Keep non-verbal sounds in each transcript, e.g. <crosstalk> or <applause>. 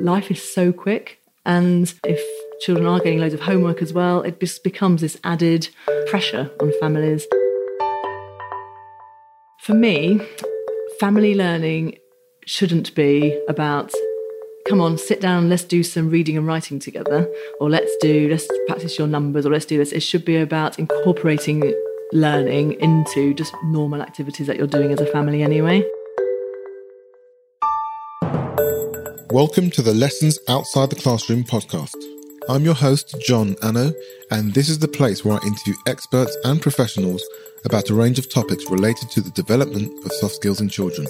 life is so quick. And if children are getting loads of homework as well, it just becomes this added pressure on families. For me, family learning shouldn't be about come on, sit down, let's do some reading and writing together, or let's do, let's practice your numbers, or let's do this. It should be about incorporating learning into just normal activities that you're doing as a family anyway. Welcome to the Lessons Outside the Classroom podcast. I'm your host, John Anno, and this is the place where I interview experts and professionals about a range of topics related to the development of soft skills in children.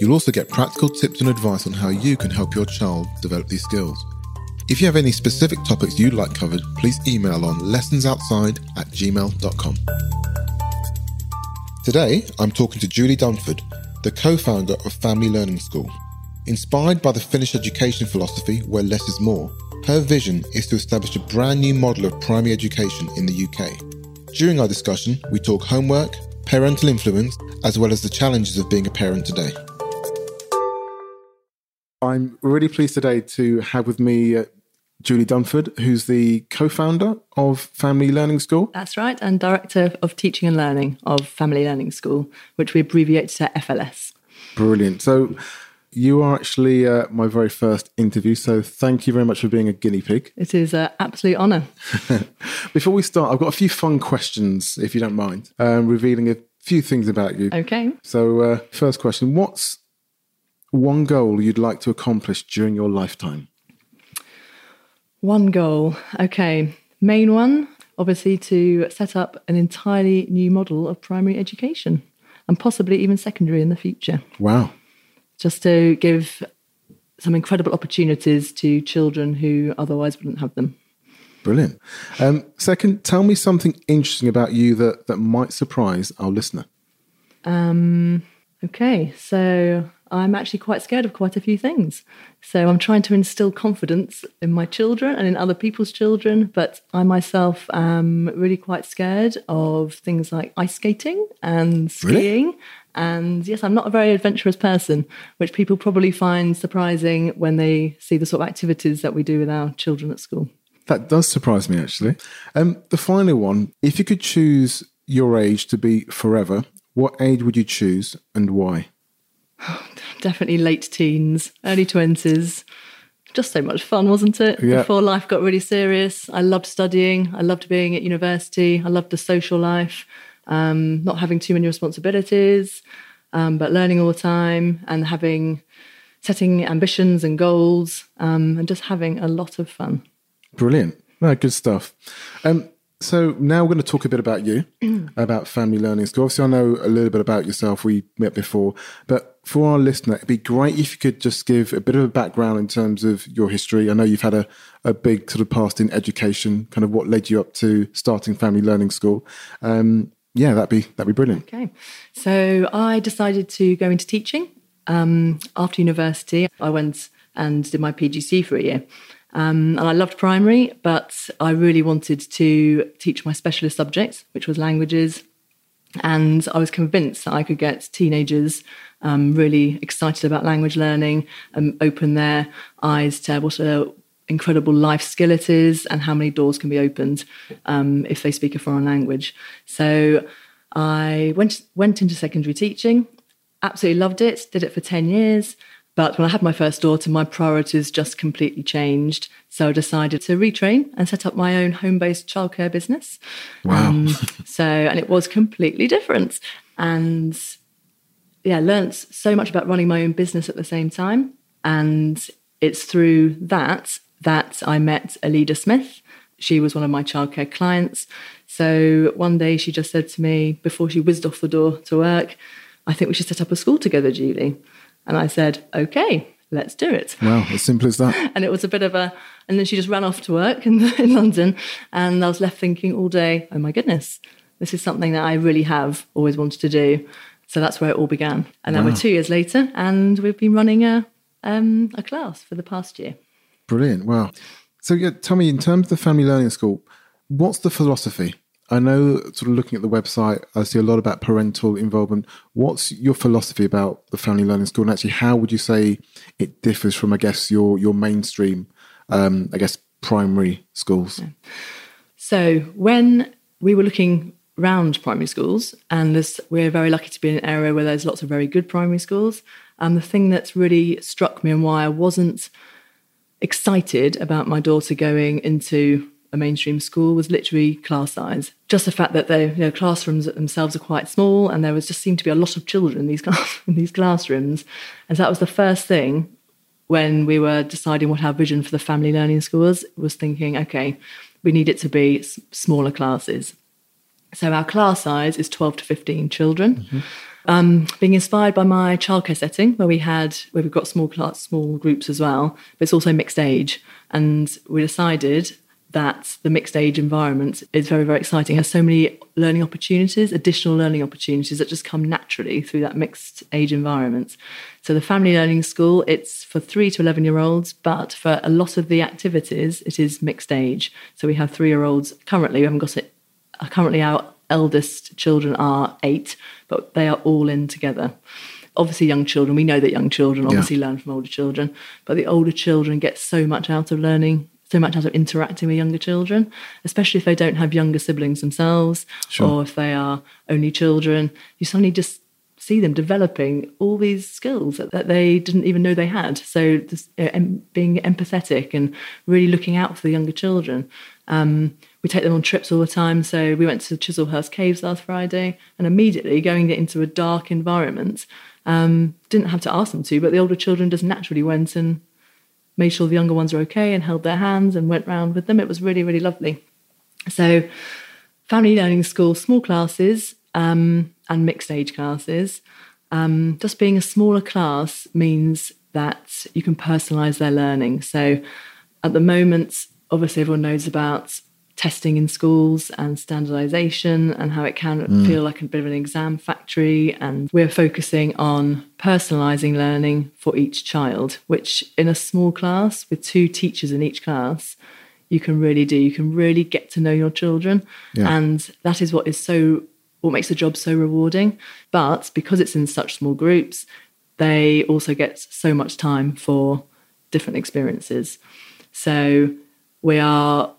You'll also get practical tips and advice on how you can help your child develop these skills. If you have any specific topics you'd like covered, please email on lessonsoutside at gmail.com. Today, I'm talking to Julie Dunford, the co founder of Family Learning School. Inspired by the Finnish education philosophy where less is more, her vision is to establish a brand new model of primary education in the UK. During our discussion, we talk homework, parental influence, as well as the challenges of being a parent today. I'm really pleased today to have with me uh, Julie Dunford, who's the co founder of Family Learning School. That's right, and Director of Teaching and Learning of Family Learning School, which we abbreviate to FLS. Brilliant. So, you are actually uh, my very first interview, so thank you very much for being a guinea pig. It is an absolute honour. <laughs> Before we start, I've got a few fun questions, if you don't mind, um, revealing a few things about you. Okay. So, uh, first question What's one goal you'd like to accomplish during your lifetime? One goal. Okay. Main one, obviously, to set up an entirely new model of primary education and possibly even secondary in the future. Wow. Just to give some incredible opportunities to children who otherwise wouldn't have them. Brilliant. Um, second, tell me something interesting about you that, that might surprise our listener. Um, okay, so I'm actually quite scared of quite a few things. So I'm trying to instill confidence in my children and in other people's children, but I myself am really quite scared of things like ice skating and skiing. Really? And yes, I'm not a very adventurous person, which people probably find surprising when they see the sort of activities that we do with our children at school. That does surprise me, actually. Um, the final one if you could choose your age to be forever, what age would you choose and why? <sighs> Definitely late teens, early 20s. Just so much fun, wasn't it? Yeah. Before life got really serious. I loved studying. I loved being at university. I loved the social life, um, not having too many responsibilities, um, but learning all the time and having setting ambitions and goals um, and just having a lot of fun. Brilliant. No, good stuff. Um, so now we're going to talk a bit about you, <clears throat> about Family Learning School. Obviously, I know a little bit about yourself. We met before, but for our listener, it'd be great if you could just give a bit of a background in terms of your history. I know you've had a, a big sort of past in education, kind of what led you up to starting Family Learning School. Um, yeah, that'd be that'd be brilliant. Okay, so I decided to go into teaching um, after university. I went and did my PGCE for a year. Um, and I loved primary, but I really wanted to teach my specialist subjects, which was languages. And I was convinced that I could get teenagers um, really excited about language learning and open their eyes to what a incredible life skill it is and how many doors can be opened um, if they speak a foreign language. So I went went into secondary teaching, absolutely loved it, did it for 10 years. But when I had my first daughter, my priorities just completely changed. So I decided to retrain and set up my own home based childcare business. Wow. Um, <laughs> so, and it was completely different. And yeah, learnt so much about running my own business at the same time. And it's through that that I met Alida Smith. She was one of my childcare clients. So one day she just said to me before she whizzed off the door to work, I think we should set up a school together, Julie. And I said, okay, let's do it. Wow, as simple as that. <laughs> and it was a bit of a, and then she just ran off to work in, <laughs> in London. And I was left thinking all day, oh my goodness, this is something that I really have always wanted to do. So that's where it all began. And then wow. we're two years later, and we've been running a, um, a class for the past year. Brilliant. Wow. So, yeah, tell me, in terms of the family learning school, what's the philosophy I know, sort of looking at the website, I see a lot about parental involvement. What's your philosophy about the family learning school, and actually, how would you say it differs from, I guess, your your mainstream, um, I guess, primary schools? So when we were looking round primary schools, and this, we're very lucky to be in an area where there's lots of very good primary schools. And the thing that's really struck me and why I wasn't excited about my daughter going into a mainstream school was literally class size. Just the fact that the you know, classrooms themselves are quite small, and there was just seemed to be a lot of children in these <laughs> class, in these classrooms, and so that was the first thing when we were deciding what our vision for the family learning school was. Was thinking, okay, we need it to be smaller classes. So our class size is twelve to fifteen children. Mm-hmm. Um, being inspired by my childcare setting, where we had where we've got small class, small groups as well, but it's also mixed age, and we decided that the mixed age environment is very, very exciting. It has so many learning opportunities, additional learning opportunities that just come naturally through that mixed age environment. So the family learning school, it's for three to 11 year olds, but for a lot of the activities, it is mixed age. So we have three year olds currently, we haven't got it, uh, currently our eldest children are eight, but they are all in together obviously young children we know that young children obviously yeah. learn from older children but the older children get so much out of learning so much out of interacting with younger children, especially if they don't have younger siblings themselves sure. or if they are only children. You suddenly just see them developing all these skills that, that they didn't even know they had. So just, you know, em- being empathetic and really looking out for the younger children. Um, we take them on trips all the time. So we went to Chislehurst Caves last Friday and immediately going into a dark environment. Um, didn't have to ask them to, but the older children just naturally went and made sure the younger ones were okay and held their hands and went round with them. It was really, really lovely. So, family learning school, small classes um, and mixed age classes. Um, just being a smaller class means that you can personalize their learning. So, at the moment, obviously, everyone knows about testing in schools and standardization and how it can mm. feel like a bit of an exam factory. And we're focusing on personalizing learning for each child, which in a small class with two teachers in each class, you can really do. You can really get to know your children. Yeah. And that is what is so, what makes the job so rewarding. But because it's in such small groups, they also get so much time for different experiences. So we are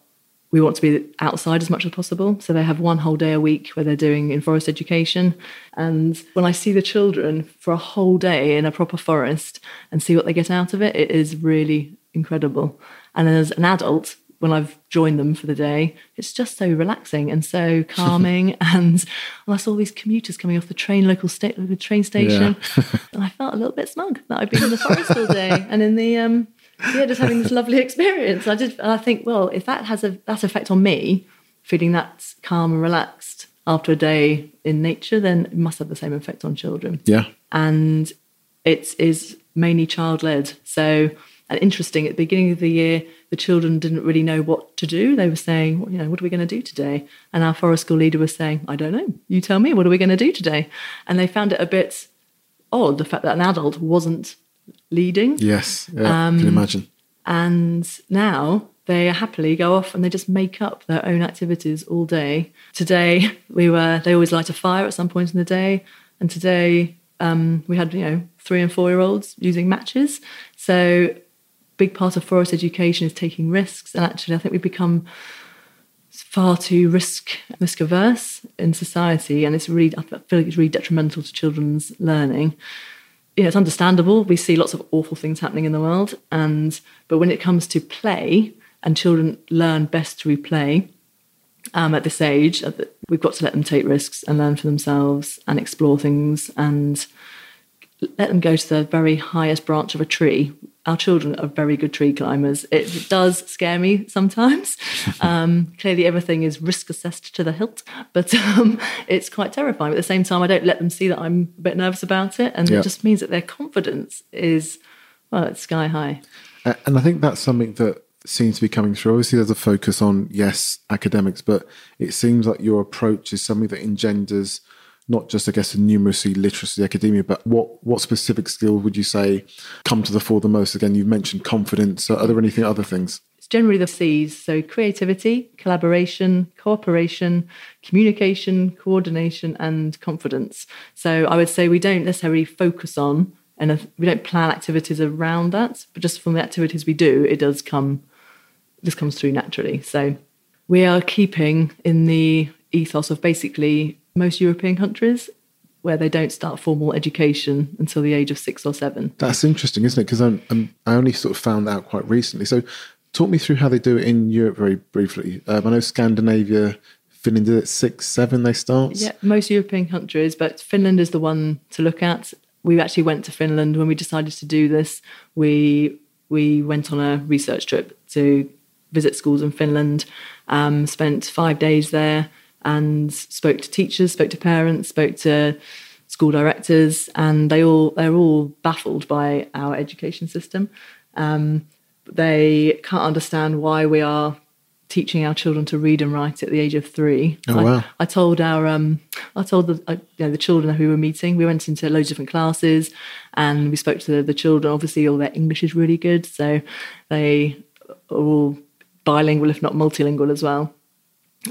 we want to be outside as much as possible. So they have one whole day a week where they're doing in forest education. And when I see the children for a whole day in a proper forest and see what they get out of it, it is really incredible. And as an adult, when I've joined them for the day, it's just so relaxing and so <laughs> calming. and I saw all these commuters coming off the train, local state, the train station, yeah. <laughs> and I felt a little bit smug that I've been in the forest all day <laughs> and in the um, yeah, just having this lovely experience. I did. I think, well, if that has a that effect on me, feeling that calm and relaxed after a day in nature, then it must have the same effect on children. Yeah, and it is mainly child led. So, and interesting at the beginning of the year, the children didn't really know what to do. They were saying, well, you know, what are we going to do today? And our forest school leader was saying, I don't know. You tell me. What are we going to do today? And they found it a bit odd the fact that an adult wasn't leading. Yes, yeah, um, I can um, imagine. And now they happily go off and they just make up their own activities all day. Today we were they always light a fire at some point in the day, and today um, we had you know three and four year olds using matches. So big part of forest education is taking risks, and actually I think we've become far too risk risk averse in society, and it's really I feel like it's really detrimental to children's learning you know, it's understandable. We see lots of awful things happening in the world, and but when it comes to play, and children learn best through play. Um, at this age, we've got to let them take risks and learn for themselves and explore things and let them go to the very highest branch of a tree. Our children are very good tree climbers. It does scare me sometimes. <laughs> Um, clearly, everything is risk assessed to the hilt, but um, it's quite terrifying. At the same time, I don't let them see that I'm a bit nervous about it, and it just means that their confidence is well, it's sky high. And I think that's something that seems to be coming through. Obviously, there's a focus on yes, academics, but it seems like your approach is something that engenders not just I guess the numeracy, literacy, academia, but what what specific skills would you say come to the fore the most? Again, you mentioned confidence. Are there anything other things? it's generally the C's. So creativity, collaboration, cooperation, communication, coordination, and confidence. So I would say we don't necessarily focus on and we don't plan activities around that, but just from the activities we do, it does come, this comes through naturally. So we are keeping in the ethos of basically most European countries where they don't start formal education until the age of six or seven. That's interesting, isn't it? Because I'm, I'm, i only sort of found out quite recently. So, talk me through how they do it in Europe very briefly. Um, I know Scandinavia, Finland did it six, seven. They start. Yeah, most European countries, but Finland is the one to look at. We actually went to Finland when we decided to do this. We we went on a research trip to visit schools in Finland. Um, spent five days there and spoke to teachers, spoke to parents, spoke to school directors, and they all they're all baffled by our education system. Um, they can't understand why we are teaching our children to read and write at the age of three. Oh, wow. I, I told our um, I told the uh, you know, the children who we were meeting. We went into loads of different classes, and we spoke to the, the children. Obviously, all their English is really good, so they are all bilingual, if not multilingual, as well.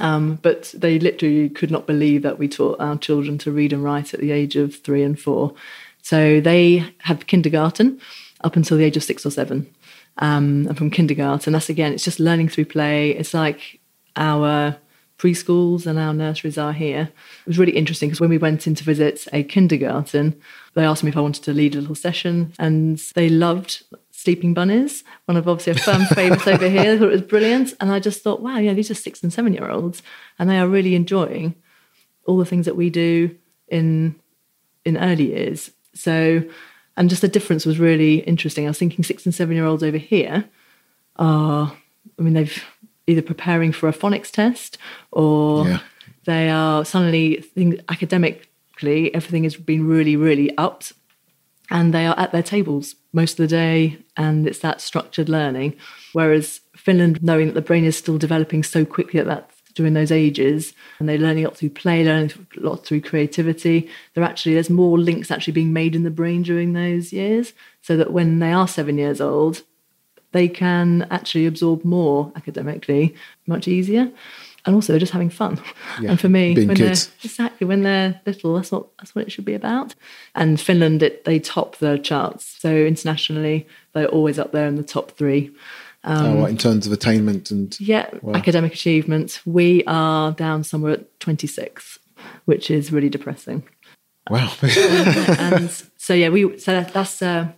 Um, but they literally could not believe that we taught our children to read and write at the age of three and four. So they have kindergarten up until the age of six or seven. Um, and from kindergarten, that's again, it's just learning through play. It's like our preschools and our nurseries are here. It was really interesting because when we went in to visit a kindergarten, they asked me if I wanted to lead a little session, and they loved Sleeping Bunnies, one of obviously a firm <laughs> favourites over here. I thought it was brilliant. And I just thought, wow, yeah, these are six and seven year olds and they are really enjoying all the things that we do in in early years. So and just the difference was really interesting. I was thinking six and seven year olds over here are I mean they've either preparing for a phonics test or yeah. they are suddenly think academically everything has been really, really upped and they are at their tables most of the day and it's that structured learning. Whereas finland knowing that the brain is still developing so quickly at that during those ages and they're learning a lot through play learning a lot through creativity they're actually there's more links actually being made in the brain during those years so that when they are seven years old they can actually absorb more academically much easier and also they're just having fun. Yeah, and for me, when kids. they're exactly when they're little, that's what that's what it should be about. And Finland, it, they top the charts. So internationally, they're always up there in the top three. Um, oh, in terms of attainment and yeah, academic achievement, we are down somewhere at 26, which is really depressing. Wow. <laughs> and so yeah, we so that's uh,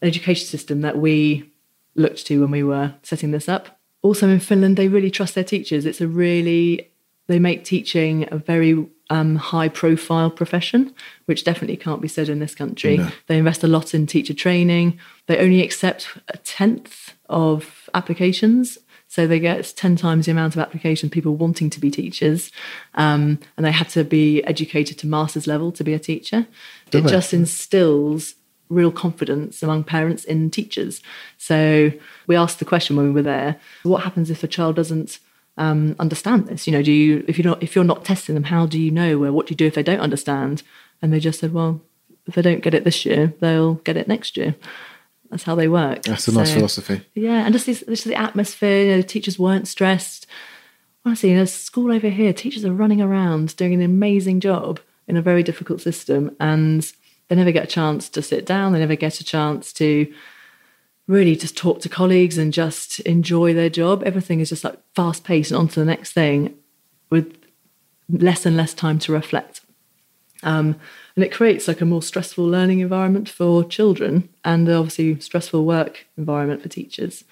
an education system that we looked to when we were setting this up also in Finland, they really trust their teachers. It's a really, they make teaching a very um, high profile profession, which definitely can't be said in this country. No. They invest a lot in teacher training. They only accept a tenth of applications. So they get 10 times the amount of applications people wanting to be teachers. Um, and they have to be educated to master's level to be a teacher. Do it just instills real confidence among parents in teachers. So we asked the question when we were there: What happens if a child doesn't um, understand this? You know, do you if you're not if you're not testing them, how do you know? Or what do you do if they don't understand? And they just said, well, if they don't get it this year, they'll get it next year. That's how they work. That's a so, nice philosophy. Yeah, and just this, this the atmosphere. You know, the teachers weren't stressed. Honestly, in a school over here, teachers are running around doing an amazing job in a very difficult system, and they never get a chance to sit down. They never get a chance to really just talk to colleagues and just enjoy their job. Everything is just like fast paced and on to the next thing with less and less time to reflect. Um, and it creates like a more stressful learning environment for children and obviously stressful work environment for teachers.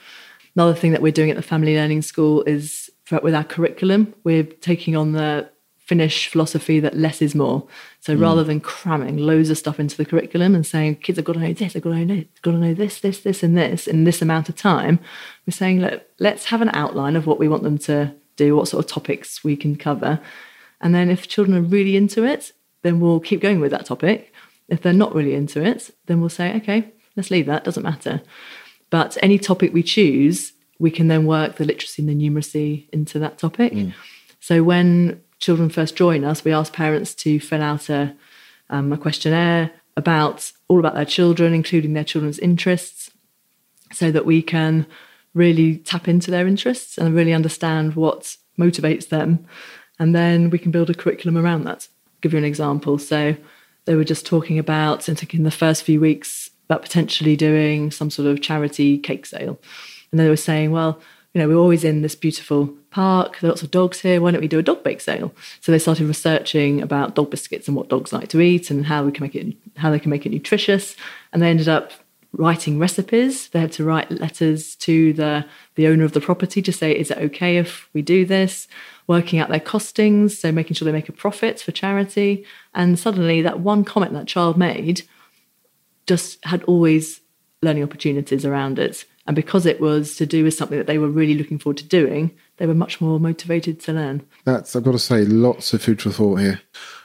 Another thing that we're doing at the Family Learning School is with our curriculum, we're taking on the Finnish philosophy that less is more. So mm. rather than cramming loads of stuff into the curriculum and saying kids have got to know this, they've got to know this, got to know this, this, this, and this in this amount of time, we're saying look, let's have an outline of what we want them to do, what sort of topics we can cover, and then if children are really into it, then we'll keep going with that topic. If they're not really into it, then we'll say okay, let's leave that. Doesn't matter. But any topic we choose, we can then work the literacy and the numeracy into that topic. Mm. So when children first join us, we ask parents to fill out a, um, a questionnaire about all about their children, including their children's interests, so that we can really tap into their interests and really understand what motivates them. And then we can build a curriculum around that. I'll give you an example. So they were just talking about, in the first few weeks, about potentially doing some sort of charity cake sale. And they were saying, well, you know, we're always in this beautiful park. There are lots of dogs here. Why don't we do a dog bake sale? So they started researching about dog biscuits and what dogs like to eat and how we can make it how they can make it nutritious. And they ended up writing recipes. They had to write letters to the the owner of the property to say, is it okay if we do this? Working out their costings, so making sure they make a profit for charity. And suddenly, that one comment that child made just had always learning opportunities around it. And because it was to do with something that they were really looking forward to doing, they were much more motivated to learn. That's, I've got to say, lots of food for thought here.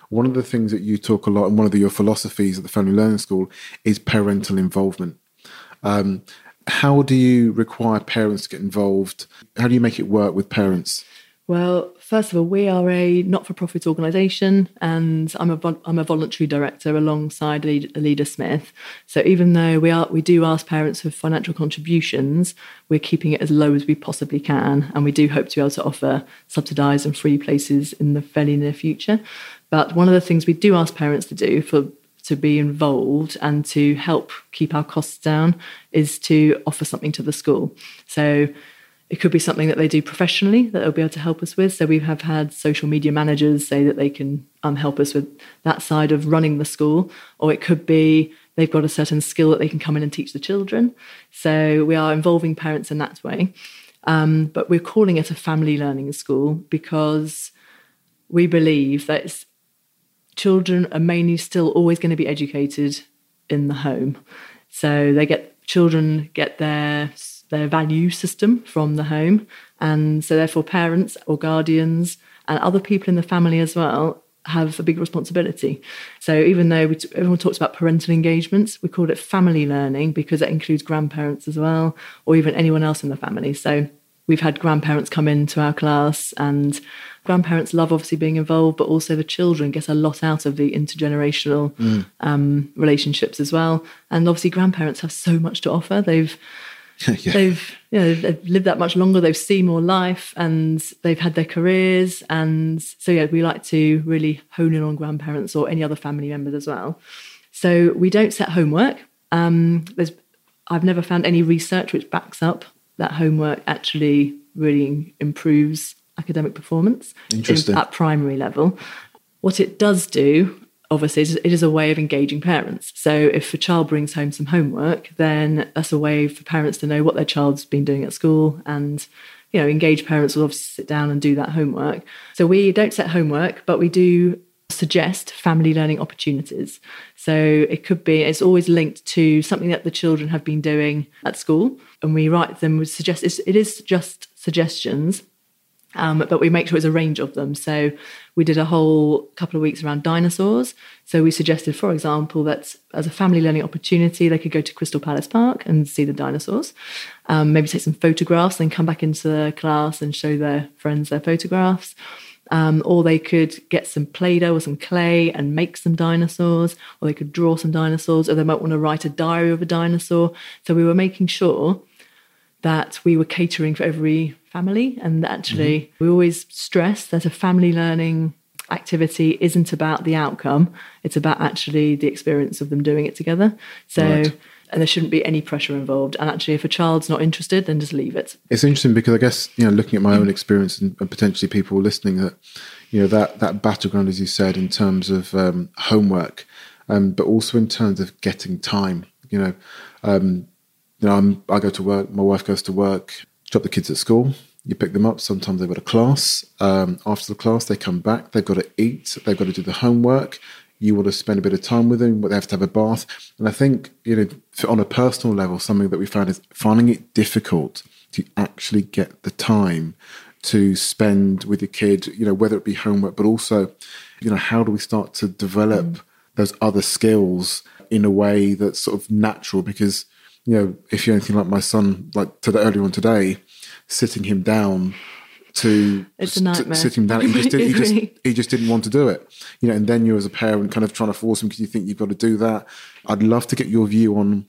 One of the things that you talk a lot, and one of the, your philosophies at the Family Learning School, is parental involvement. Um, how do you require parents to get involved? How do you make it work with parents? Well, first of all, we are a not-for-profit organisation, and I'm a I'm a voluntary director alongside Alida Smith. So even though we are we do ask parents for financial contributions, we're keeping it as low as we possibly can, and we do hope to be able to offer subsidised and free places in the fairly near future. But one of the things we do ask parents to do for to be involved and to help keep our costs down is to offer something to the school. So it could be something that they do professionally that they'll be able to help us with. So we have had social media managers say that they can um, help us with that side of running the school, or it could be they've got a certain skill that they can come in and teach the children. So we are involving parents in that way. Um, but we're calling it a family learning school because we believe that children are mainly still always going to be educated in the home. So they get children get their their value system from the home. And so, therefore, parents or guardians and other people in the family as well have a big responsibility. So, even though we, everyone talks about parental engagements, we call it family learning because it includes grandparents as well, or even anyone else in the family. So, we've had grandparents come into our class and grandparents love obviously being involved but also the children get a lot out of the intergenerational mm. um, relationships as well and obviously grandparents have so much to offer they've <laughs> yeah. They've you know they've lived that much longer. They've seen more life, and they've had their careers. And so yeah, we like to really hone in on grandparents or any other family members as well. So we don't set homework. Um, there's I've never found any research which backs up that homework actually really improves academic performance in, at primary level. What it does do obviously it is a way of engaging parents. So if a child brings home some homework, then that's a way for parents to know what their child's been doing at school and you know, engaged parents will obviously sit down and do that homework. So we don't set homework, but we do suggest family learning opportunities. So it could be, it's always linked to something that the children have been doing at school. And we write them, we suggest, it is just suggestions, um, but we make sure it's a range of them. So we did a whole couple of weeks around dinosaurs. So we suggested, for example, that as a family learning opportunity, they could go to Crystal Palace Park and see the dinosaurs, um, maybe take some photographs, then come back into the class and show their friends their photographs. Um, or they could get some Play Doh or some clay and make some dinosaurs, or they could draw some dinosaurs, or they might want to write a diary of a dinosaur. So we were making sure that we were catering for every family. And actually, mm-hmm. we always stress that a family learning activity isn't about the outcome, it's about actually the experience of them doing it together. So, right. and there shouldn't be any pressure involved. And actually, if a child's not interested, then just leave it. It's interesting because I guess, you know, looking at my own experience and, and potentially people listening, that, you know, that, that battleground, as you said, in terms of um, homework, um, but also in terms of getting time, you know, um, you know, I'm, I go to work, my wife goes to work, drop the kids at school. You pick them up. Sometimes they've got a class. Um, after the class, they come back. They've got to eat. They've got to do the homework. You want to spend a bit of time with them, but they have to have a bath. And I think, you know, on a personal level, something that we found is finding it difficult to actually get the time to spend with your kid, you know, whether it be homework, but also, you know, how do we start to develop mm. those other skills in a way that's sort of natural? Because you know, if you're anything like my son, like to the earlier on today, sitting him down to it's a nightmare. sit him down. He just, <laughs> did, he just he just didn't want to do it. You know, and then you as a parent kind of trying to force him because you think you've got to do that. I'd love to get your view on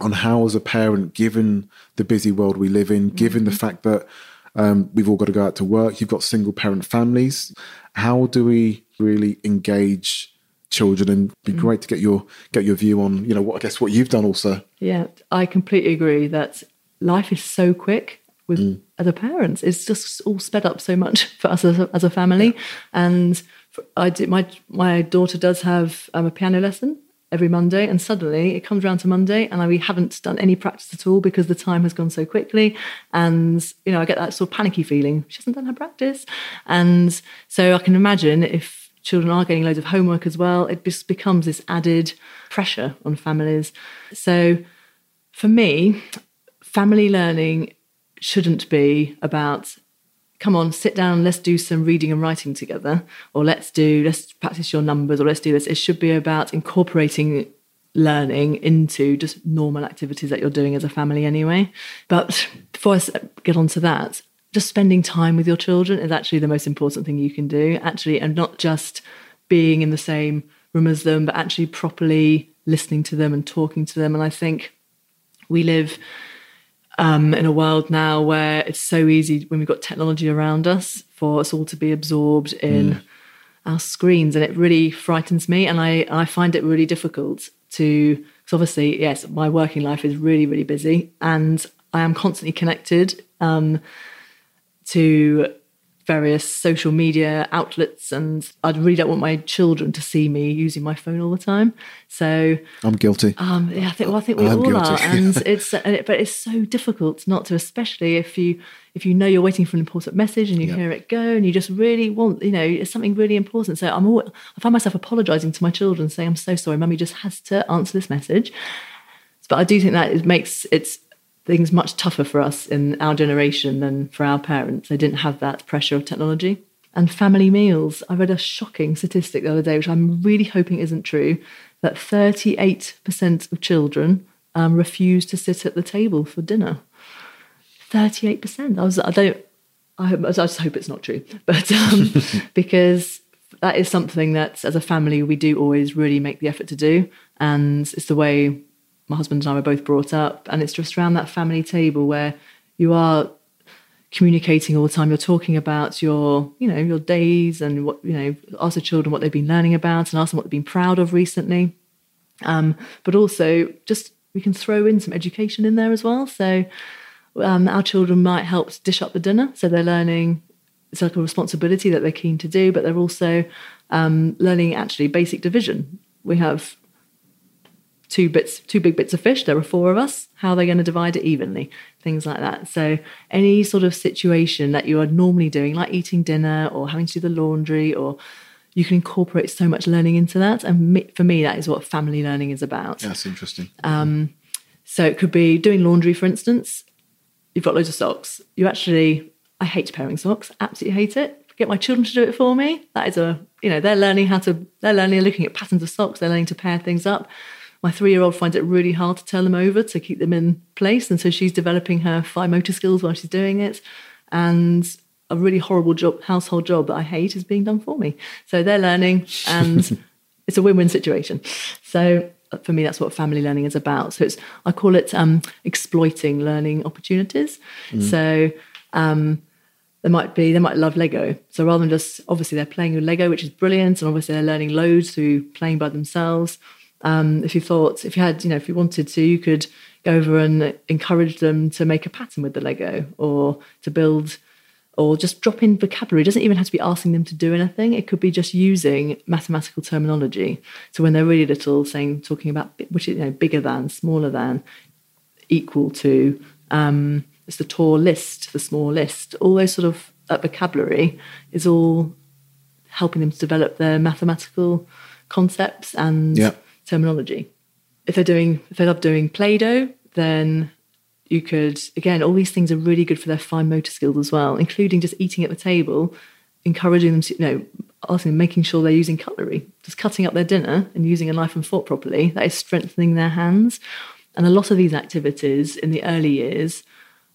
on how, as a parent, given the busy world we live in, given the fact that um, we've all got to go out to work, you've got single parent families, how do we really engage children? And it'd be great to get your get your view on, you know, what I guess what you've done also. Yeah, I completely agree that life is so quick with other parents. It's just all sped up so much <laughs> for us as a, as a family. And for, I did my my daughter does have um, a piano lesson every Monday, and suddenly it comes around to Monday, and I, we haven't done any practice at all because the time has gone so quickly. And you know, I get that sort of panicky feeling. She hasn't done her practice, and so I can imagine if children are getting loads of homework as well, it just becomes this added pressure on families. So for me, family learning shouldn't be about come on sit down let's do some reading and writing together or let's do let's practice your numbers or let's do this it should be about incorporating learning into just normal activities that you're doing as a family anyway but before i get on to that just spending time with your children is actually the most important thing you can do actually and not just being in the same room as them but actually properly listening to them and talking to them and i think we live um, in a world now where it's so easy when we've got technology around us for us all to be absorbed in our screens, and it really frightens me. And I I find it really difficult to because obviously yes, my working life is really really busy, and I am constantly connected um, to various social media outlets and I really don't want my children to see me using my phone all the time. So I'm guilty. um, yeah, I think well, I think we I'm all are, <laughs> and it's and it, but it's so difficult not to, especially if you if you know you're waiting for an important message and you hear it go, and you just really want, you know, it's something really important. So I'm I find myself apologising to my children, saying, "I'm so sorry, mummy just has to answer this message." But I do think that it makes it's things much tougher for us in our generation than for our parents. They didn't have that pressure of technology. And family meals. I read a shocking statistic the other day, which I'm really hoping isn't true, that 38% of children um, refuse to sit at the table for dinner. 38%. I was, I don't, I, hope, I just hope it's not true, <laughs> but um, <laughs> because that is something that as a family we do always really make the effort to do. And it's the way my husband and I were both brought up. And it's just around that family table where you are communicating all the time. You're talking about your, you know, your days and what, you know, ask the children what they've been learning about and ask them what they've been proud of recently. Um, but also just we can throw in some education in there as well. So um, our children might help dish up the dinner. So they're learning it's like a responsibility that they're keen to do, but they're also um, learning actually basic division. We have two bits, two big bits of fish. There are four of us. How are they going to divide it evenly? Things like that. So any sort of situation that you are normally doing, like eating dinner or having to do the laundry, or you can incorporate so much learning into that. And for me, that is what family learning is about. That's interesting. Um, so it could be doing laundry, for instance. You've got loads of socks. You actually, I hate pairing socks. Absolutely hate it. Get my children to do it for me. That is a, you know, they're learning how to, they're learning, looking at patterns of socks. They're learning to pair things up. My three-year-old finds it really hard to turn them over to keep them in place, and so she's developing her fine motor skills while she's doing it. And a really horrible job, household job that I hate, is being done for me. So they're learning, and <laughs> it's a win-win situation. So for me, that's what family learning is about. So it's I call it um, exploiting learning opportunities. So um, there might be they might love Lego. So rather than just obviously they're playing with Lego, which is brilliant, and obviously they're learning loads through playing by themselves. Um, if you thought, if you had, you know, if you wanted to, you could go over and encourage them to make a pattern with the Lego or to build or just drop in vocabulary. It doesn't even have to be asking them to do anything. It could be just using mathematical terminology. So when they're really little, saying talking about which is you know bigger than, smaller than, equal to, um, it's the tall list, the small list. All those sort of that vocabulary is all helping them to develop their mathematical concepts and. Terminology. If they're doing, if they love doing Play-Doh, then you could again all these things are really good for their fine motor skills as well including just eating at the table encouraging them to you know asking them making sure they're using cutlery just cutting up their dinner and using a knife and fork properly that is strengthening their hands and a lot of these activities in the early years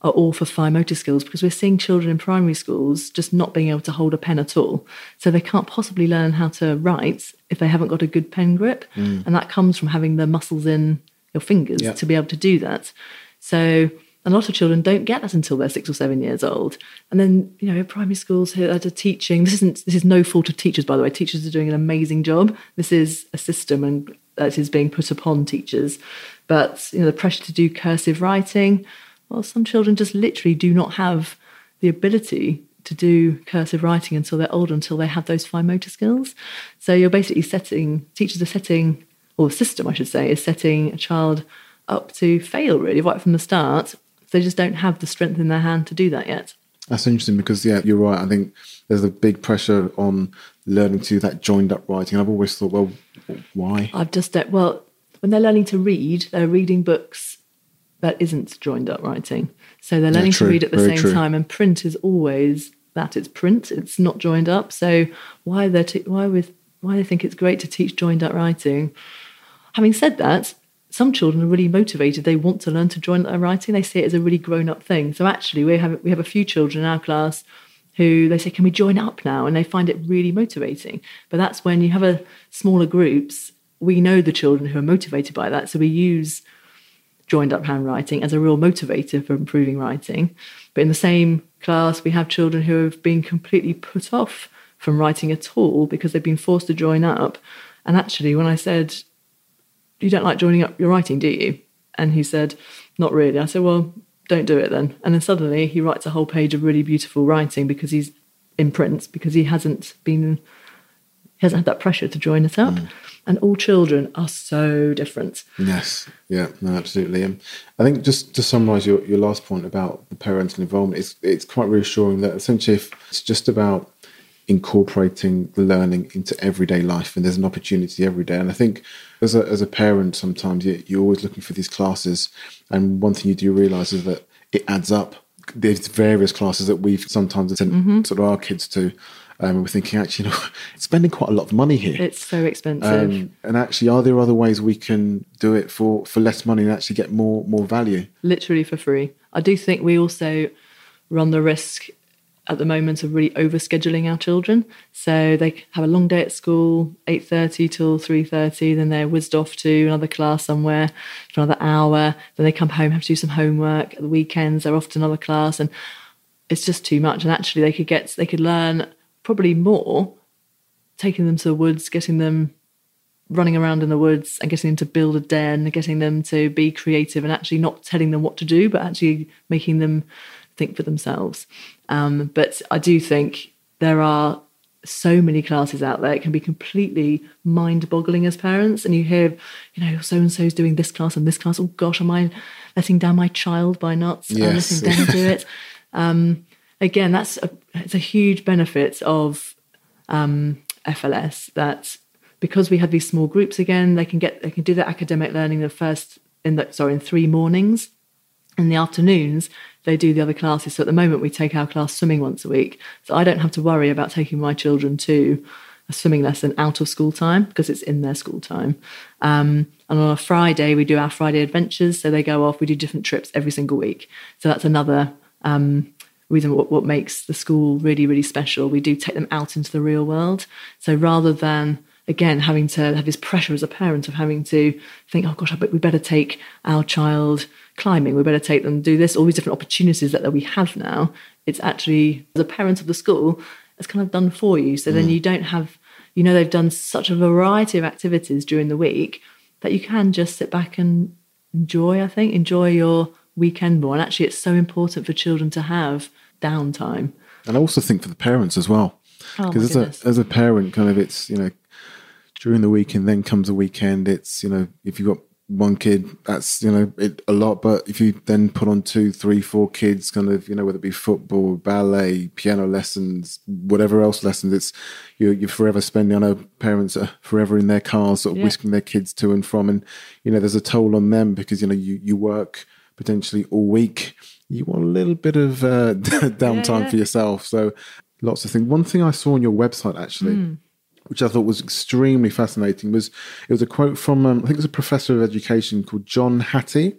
are all for fine motor skills because we're seeing children in primary schools just not being able to hold a pen at all. So they can't possibly learn how to write if they haven't got a good pen grip. Mm. And that comes from having the muscles in your fingers Yeah. to be able to do that. So a lot of children don't get that until they're six or seven years old. And then, you know, in primary schools are teaching, this isn't this is no fault of teachers, by the way. Teachers are doing an amazing job. This is a system and that is being put upon teachers. But you know, the pressure to do cursive writing, well, some children just literally do not have the ability to do cursive writing until they're older, until they have those fine motor skills. So you're basically setting teachers are setting, or the system, I should say, is setting a child up to fail really right from the start. They just don't have the strength in their hand to do that yet. That's interesting because yeah, you're right. I think there's a big pressure on learning to do that joined up writing. I've always thought, well, why? I've just well, when they're learning to read, they're reading books that isn't joined up writing. So they're learning true. to read at the Very same true. time, and print is always that. It's print. It's not joined up. So why they te- why with why they think it's great to teach joined up writing? Having said that, some children are really motivated. They want to learn to join up writing. They see it as a really grown up thing. So actually, we have we have a few children in our class who they say, "Can we join up now?" And they find it really motivating. But that's when you have a smaller groups. We know the children who are motivated by that, so we use joined up handwriting as a real motivator for improving writing. But in the same class, we have children who have been completely put off from writing at all because they've been forced to join up. And actually, when I said, You don't like joining up your writing, do you? And he said, Not really. I said, Well, don't do it then. And then suddenly he writes a whole page of really beautiful writing because he's in print, because he hasn't been, hasn't had that pressure to join us up. And all children are so different. Yes, yeah, no, absolutely. Um, I think just to summarise your, your last point about the parental involvement, it's it's quite reassuring that essentially if it's just about incorporating the learning into everyday life, and there's an opportunity every day. And I think as a as a parent, sometimes you, you're always looking for these classes, and one thing you do realise is that it adds up. There's various classes that we've sometimes sent sort of our kids to. Um, and we're thinking, actually, you know, <laughs> spending quite a lot of money here. It's so expensive. Um, and actually, are there other ways we can do it for, for less money and actually get more more value? literally for free. I do think we also run the risk at the moment of really overscheduling our children. So they have a long day at school, 8.30 till 3.30, then they're whizzed off to another class somewhere for another hour. Then they come home, have to do some homework. At the weekends, they're off to another class. And it's just too much. And actually they could get, they could learn probably more taking them to the woods, getting them running around in the woods and getting them to build a den, getting them to be creative and actually not telling them what to do, but actually making them think for themselves. Um, but I do think there are so many classes out there. It can be completely mind boggling as parents. And you hear, you know, so and so's doing this class and this class. Oh gosh, am I letting down my child by not Yes. letting them do it? <laughs> Um, again, that's a, it's a huge benefit of um, FLS that because we have these small groups again, they can get they can do their academic learning the first in the sorry in three mornings. In the afternoons, they do the other classes. So at the moment, we take our class swimming once a week. So I don't have to worry about taking my children to a swimming lesson out of school time because it's in their school time. Um, and on a Friday, we do our Friday adventures. So they go off, we do different trips every single week. So that's another um, reason what, what makes the school really, really special. We do take them out into the real world. So rather than again having to have this pressure as a parent of having to think, oh gosh, I bet we better take our child climbing, we better take them do this, all these different opportunities that, that we have now. It's actually as a parent of the school, it's kind of done for you. So then mm. you don't have, you know, they've done such a variety of activities during the week that you can just sit back and enjoy, I think, enjoy your weekend more. And actually, it's so important for children to have downtime. And I also think for the parents as well, Oh, because as goodness. a as a parent, kind of it's you know during the week and then comes a weekend. It's you know if you've got one kid, that's you know it, a lot. But if you then put on two, three, four kids, kind of you know whether it be football, ballet, piano lessons, whatever else lessons, it's you're, you're forever spending. I know parents are forever in their cars, sort of Yeah. whisking their kids to and from, and you know there's a toll on them because you know you you work potentially all week. You want a little bit of uh, <laughs> downtime Yeah. for yourself. So lots of things. One thing I saw on your website actually, which I thought was extremely fascinating, was it was a quote from um, I think it was a professor of education called John Hattie.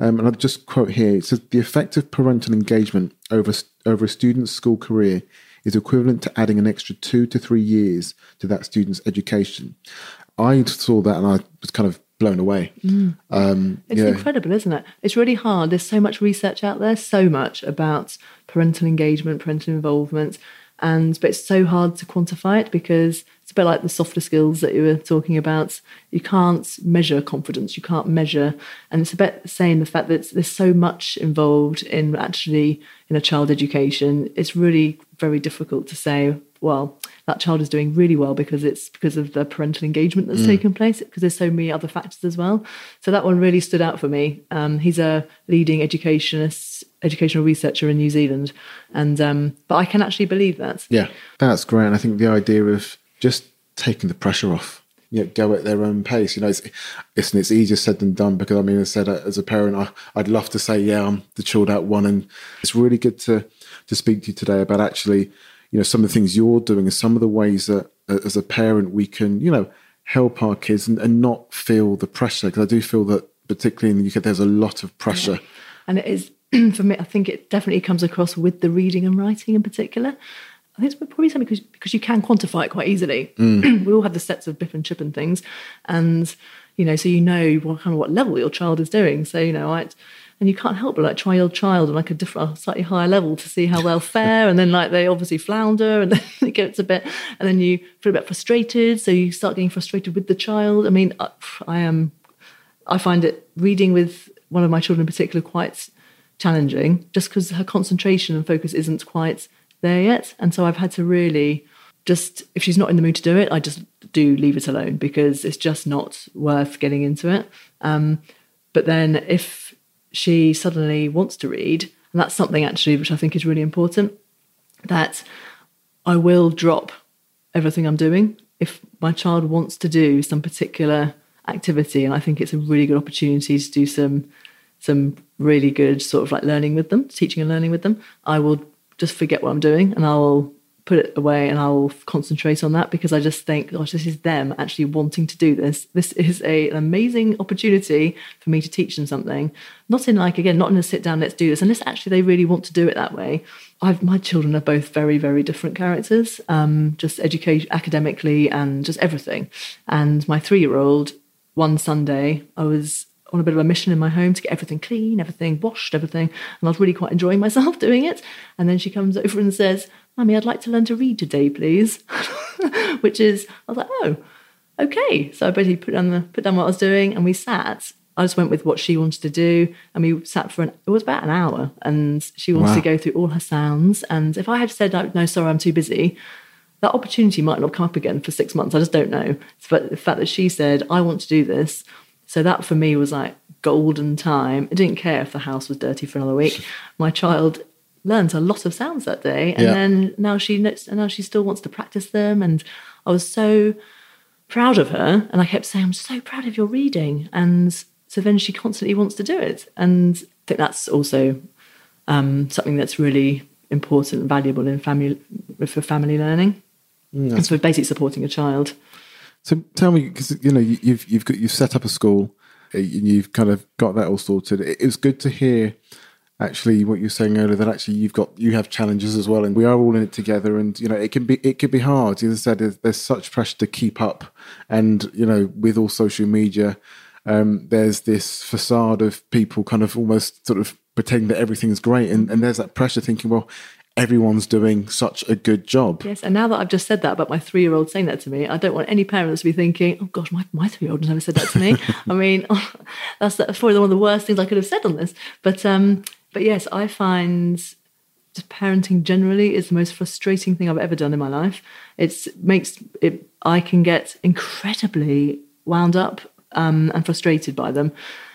Um, and I'll just quote here. It says, The effect of parental engagement over, over a student's school career is equivalent to adding an extra two to three years to that student's education. I saw that and I was kind of blown away. Um, It's yeah. incredible, isn't it? It's really hard. There's so much research out there, so much about parental engagement, parental involvement, and but it's so hard to quantify it because it's a bit like the softer skills that you were talking about. You can't measure confidence. You can't measure, and it's a bit saying the fact that there's so much involved in actually in a child education. It's really very difficult to say. Well, that child is doing really well because it's because of the parental engagement that's taken place because there's so many other factors as well so that one really stood out for me um, he's a leading educationist educational researcher in new zealand and um, but i can actually believe that Yeah, that's great. And I think the idea of just taking the pressure off, you know, go at their own pace. You know, it's it's, it's easier said than done because I mean, as I said, as a parent, I, I'd love to say, yeah, I'm the chilled out one, and it's really good to to speak to you today about actually, you know, some of the things you're doing and some of the ways that uh, as a parent we can, you know, help our kids and, and not feel the pressure because I do feel that particularly in the UK, there's a lot of pressure. and it is <clears throat> for me i think it definitely comes across with the reading and writing in particular I think it's probably something because, because you can quantify it quite easily. <clears throat> we all have the sets of Biff and Chip and things, and you know, so you know what kind of what level your child is doing. So you know, I, and you can't help but like try your child on like a different, slightly higher level to see how they'll <laughs> fare, and then like they obviously flounder, and <laughs> then it gets a bit, and then you feel a bit frustrated, so you start getting frustrated with the child. I mean, I, I am, I find it reading with one of my children in particular quite challenging, just because her concentration and focus isn't quite there yet. And so I've had to really just, if she's not in the mood to do it, I just do leave it alone because it's just not worth getting into it. Um, but then if she suddenly wants to read, and that's something actually which I think is really important, that I will drop everything I'm doing if my child wants to do some particular activity, and I think it's a really good opportunity to do some some really good sort of like learning with them, teaching and learning with them. I will just forget what I'm doing and I'll put it away and I'll concentrate on that because I just think, gosh, this is them actually wanting to do this. This is a, an amazing opportunity for me to teach them something. Not in like again, not in a sit down, let's do this. Unless actually they really want to do it that way. I've my children are both very, very different characters, um, just education academically and just everything. And my three year old, one Sunday, I was on a bit of a mission in my home to get everything clean, everything washed, everything. And I was really quite enjoying myself <laughs> doing it. And then she comes over and says, Mummy, I'd like to learn to read today, please. <laughs> Which is, I was like, oh, okay. So I basically put down, the, put down what I was doing and we sat. I just went with what she wanted to do. And we sat for an, it was about an hour. And she wanted Wow. to go through all her sounds. And if I had said, "Oh, no, sorry, I'm too busy, that opportunity might not come up again for six months. I just don't know. But the fact that she said, I want to do this. So that for me was like golden time. I didn't care if the house was dirty for another week. <laughs> My child learned a lot of sounds that day. And Yeah. then now she knows, and now she still wants to practice them. And I was so proud of her. And I kept saying, I'm so proud of your reading. And so then she constantly wants to do it. And I think that's also um, something that's really important and valuable in family for family learning. and so basically supporting a child. So tell me, because you know you- you've you've got you've set up a school, uh, and you've kind of got that all sorted. It, it was good to hear, actually, what you were saying earlier that actually you've got you have challenges as well, and we are all in it together. And you know it can be it can be hard. As I said, there's, there's such pressure to keep up, and you know with all social media, um, there's this facade of people kind of almost sort of pretending that everything's great, and, and there's that pressure thinking, well, everyone's doing such a good job. Yes, and now that I've just said that about my three year old saying that to me, I don't want any parents to be thinking, oh gosh, my, my three year old has never said that to me. <laughs> I mean, <laughs> that's, that's probably one of the worst things I could have said on this. But, um, but yes, I find parenting generally is the most frustrating thing I've ever done in my life. It's makes it, I can get incredibly wound up um, and frustrated by them,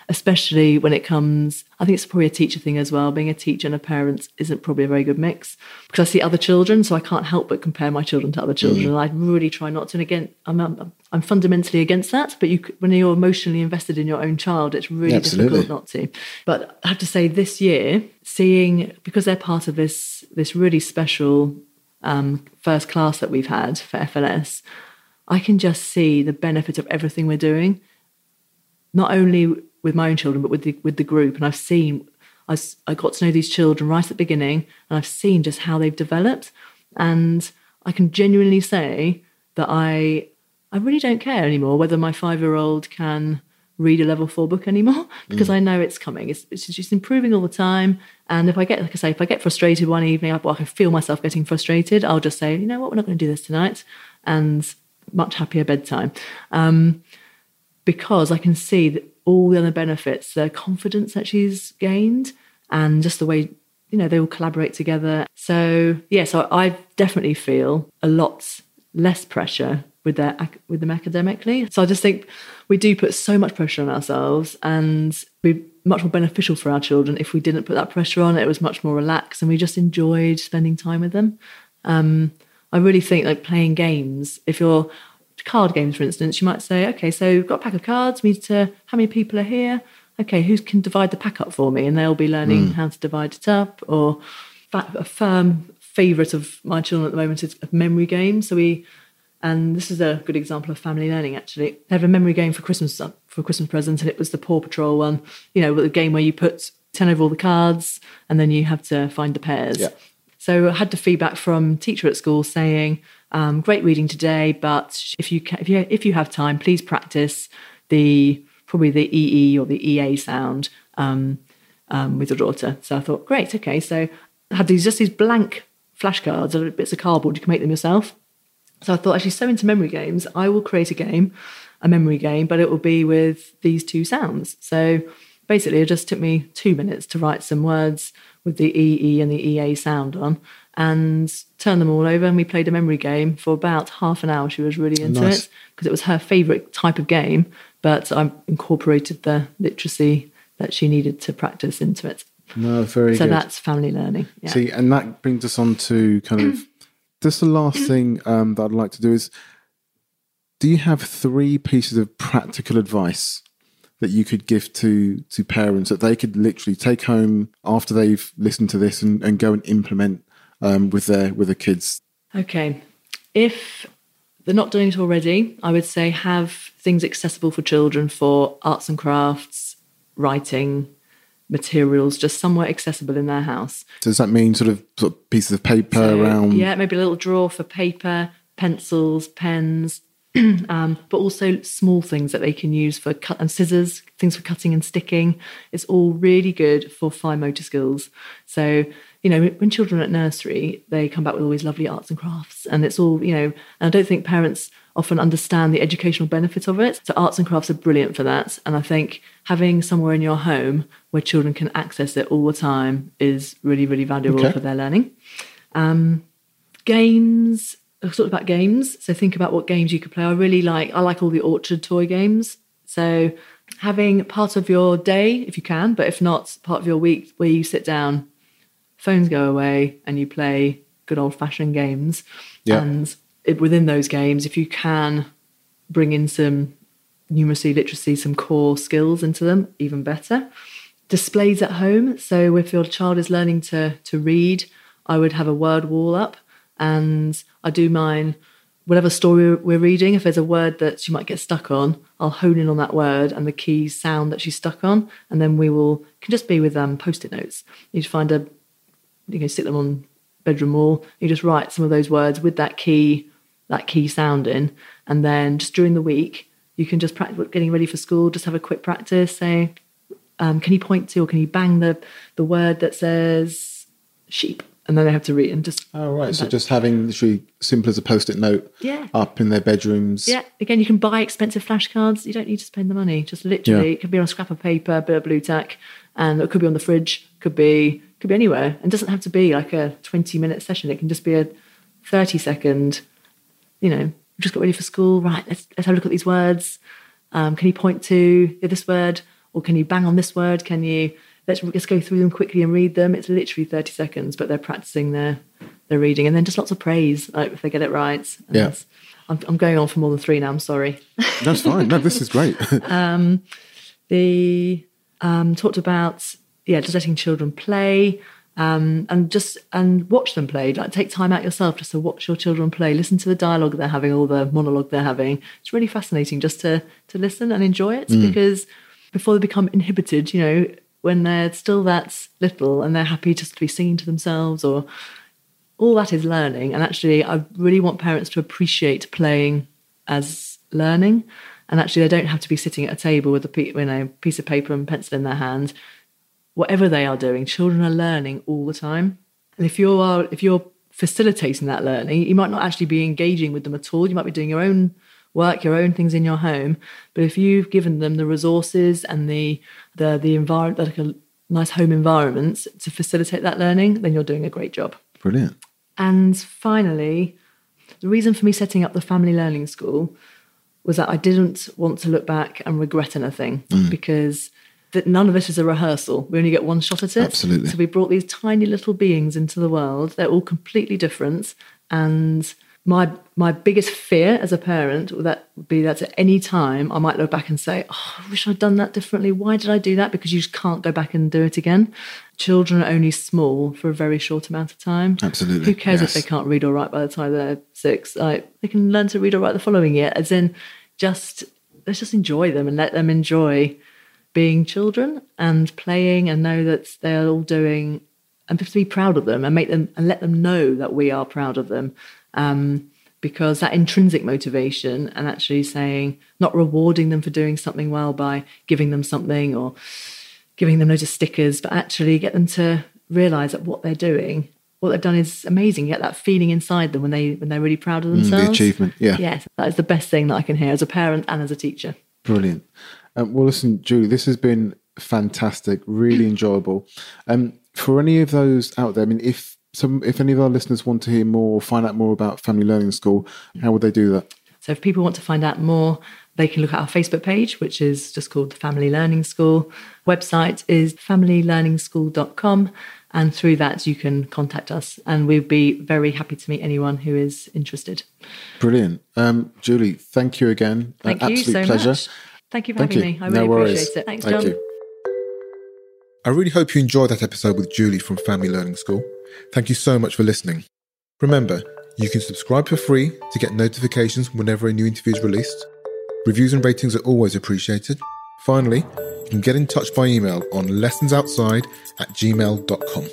especially when it comes. I think it's probably a teacher thing as well. Being a teacher and a parent isn't probably a very good mix because I see other children, so I can't help but compare my children to other children. And I really try not to. And again, I'm I'm, I'm fundamentally against that. But you, when you're emotionally invested in your own child, it's really Absolutely. difficult not to. But I have to say, this year, seeing because they're part of this this really special um, first class that we've had for FLS, I can just see the benefit of everything we're doing, not only with my own children but with the with the group. And I've seen, I, I got to know these children right at the beginning, and I've seen just how they've developed, and I can genuinely say that I I really don't care anymore whether my five year old can read a level four book anymore <laughs> because I know it's coming. It's, it's just improving all the time. And if I get, like I say, if I get frustrated one evening, I, well, I can feel myself getting frustrated. I'll just say, you know what, we're not going to do this tonight, and much happier bedtime, um, because I can see that all the other benefits, the confidence that she's gained, and just the way you know they all collaborate together. So yeah, so I definitely feel a lot less pressure with their with them academically. So I just think we do put so much pressure on ourselves, and be much more beneficial for our children if we didn't put that pressure on. It was much more relaxed, and we just enjoyed spending time with them. Um, I really think like playing games. If you're card games, for instance, you might say, okay, so we've got a pack of cards. We need to. How many people are here? Okay, who can divide the pack up for me? And they'll be learning mm. how to divide it up. Or a firm favourite of my children at the moment is a memory game. So we and this is a good example of family learning, actually. They have a memory game for Christmas uh, for Christmas present, and it was the Paw Patrol one. You know, the game where you put ten over all the cards, and then you have to find the pairs. Yeah. So I had the feedback from teacher at school saying, um, "Great reading today, but if you can, if you if you have time, please practice the probably the EE or the EA sound um, um, with your daughter." So I thought, great, okay. So I had these just these blank flashcards, or bits of cardboard. You can make them yourself. So I thought, actually, so into memory games, I will create a game, a memory game, but it will be with these two sounds. So basically, it just took me two minutes to write some words with the EE and the EA sound on and turn them all over. And we played a memory game for about half an hour. She was really into nice. it because it was her favourite type of game, but I incorporated the literacy that she needed to practice into it. No, very so good. that's family learning. Yeah. See, and that brings us on to kind of <clears throat> just the last thing um, that I'd like to do is do you have three pieces of practical advice that you could give to to parents that they could literally take home after they've listened to this and, and go and implement um, with their with their kids? Okay. If they're not doing it already, I would say have things accessible for children for arts and crafts, writing, materials just somewhere accessible in their house. So does that mean sort of, sort of pieces of paper so, around? Yeah, maybe a little drawer for paper, pencils, pens, <clears throat> um, but also small things that they can use for cut and scissors, things for cutting and sticking. It's all really good for fine motor skills. So you know, when children are at nursery, they come back with all these lovely arts and crafts, and it's all you know. And I don't think parents often understand the educational benefits of it. So arts and crafts are brilliant for that, and I think having somewhere in your home where children can access it all the time is really, really valuable okay. for their learning. Um, games, I talked about games. So think about what games you could play. I really like, I like all the orchard toy games. So having part of your day, if you can, but if not, part of your week where you sit down, phones go away, and you play good old fashioned games. Yeah. And it, within those games, if you can bring in some numeracy, literacy, some core skills into them, even better displays at home. So if your child is learning to to read, I would have a word wall up, and I do mine. Whatever story we're reading, if there's a word that she might get stuck on, I'll hone in on that word and the key sound that she's stuck on, and then we will can just be with um, post-it notes. You'd find a, you can stick them on bedroom wall. You just write some of those words with that key, that key sound in, and then just during the week, you can just practice getting ready for school. Just have a quick practice. Say, um, can you point to or can you bang the the word that says sheep? And then they have to read and just. Oh right, so just having literally simple as a post-it note. Yeah. Up in their bedrooms. Yeah. Again, you can buy expensive flashcards. You don't need to spend the money. Just literally, yeah. it could be on a scrap of paper, a bit of Blu Tack, and it could be on the fridge. Could be could be anywhere, and doesn't have to be like a twenty-minute session. It can just be a thirty-second. You know, just got ready for school. Right, let's let's have a look at these words. Um, can you point to this word? or can you bang on this word? Can you let's just go through them quickly and read them? It's literally 30 seconds, but they're practicing their their reading and then just lots of praise like if they get it right. And yeah. I'm, I'm, going on for more than three now. I'm sorry. That's fine. No, this is great. <laughs> um, the um, talked about yeah, just letting children play. Um, and just and watch them play. Like take time out yourself just to watch your children play. Listen to the dialogue they're having, all the monologue they're having. It's really fascinating just to to listen and enjoy it mm. because before they become inhibited, you know, when they're still that little and they're happy just to be singing to themselves or all that is learning. And actually, I really want parents to appreciate playing as learning. And actually, they don't have to be sitting at a table with a you know, piece of paper and pencil in their hand. Whatever they are doing, children are learning all the time. And if you are if you're facilitating that learning, you might not actually be engaging with them at all. You might be doing your own work, your own things in your home. But if you've given them the resources and the the the environment, like a nice home environment to facilitate that learning, then you're doing a great job. Brilliant. And finally, the reason for me setting up the family learning school was that I didn't want to look back and regret anything mm. because that none of it is a rehearsal. We only get one shot at it. Absolutely. So we brought these tiny little beings into the world. They're all completely different. And my my biggest fear as a parent would that would be that at any time I might look back and say, Oh, I wish I'd done that differently. Why did I do that? Because you just can't go back and do it again. Children are only small for a very short amount of time. Absolutely, Who cares yes. if they can't read or write by the time they're six? Like they can learn to read or write the following year. As in just let's just enjoy them and let them enjoy being children and playing and know that they're all doing and just be proud of them and make them and let them know that we are proud of them um, because that intrinsic motivation and actually saying not rewarding them for doing something well by giving them something or giving them loads of stickers but actually get them to realize that what they're doing what they've done is amazing get that feeling inside them when they when they're really proud of themselves the achievement, yeah. yes that is the best thing that i can hear as a parent and as a teacher Brilliant. Um, well, listen, Julie, this has been fantastic, really <clears throat> enjoyable. Um, for any of those out there, I mean, if some, if any of our listeners want to hear more or find out more about Family Learning School, how would they do that? So if people want to find out more, they can look at our Facebook page, which is just called the Family Learning School. Website is familylearningschool.com. And through that, you can contact us. And we'd be very happy to meet anyone who is interested. Brilliant. Um, Julie, thank you again. Uh, Thank you absolute so pleasure. much. Thank you for Thank having you. me. I No really worries. appreciate it. Thanks, Thank John. you. I really hope you enjoyed that episode with Julie from Family Learning School. Thank you so much for listening. Remember, you can subscribe for free to get notifications whenever a new interview is released. Reviews and ratings are always appreciated. Finally, you can get in touch by email on lessonsoutside at gmail.com.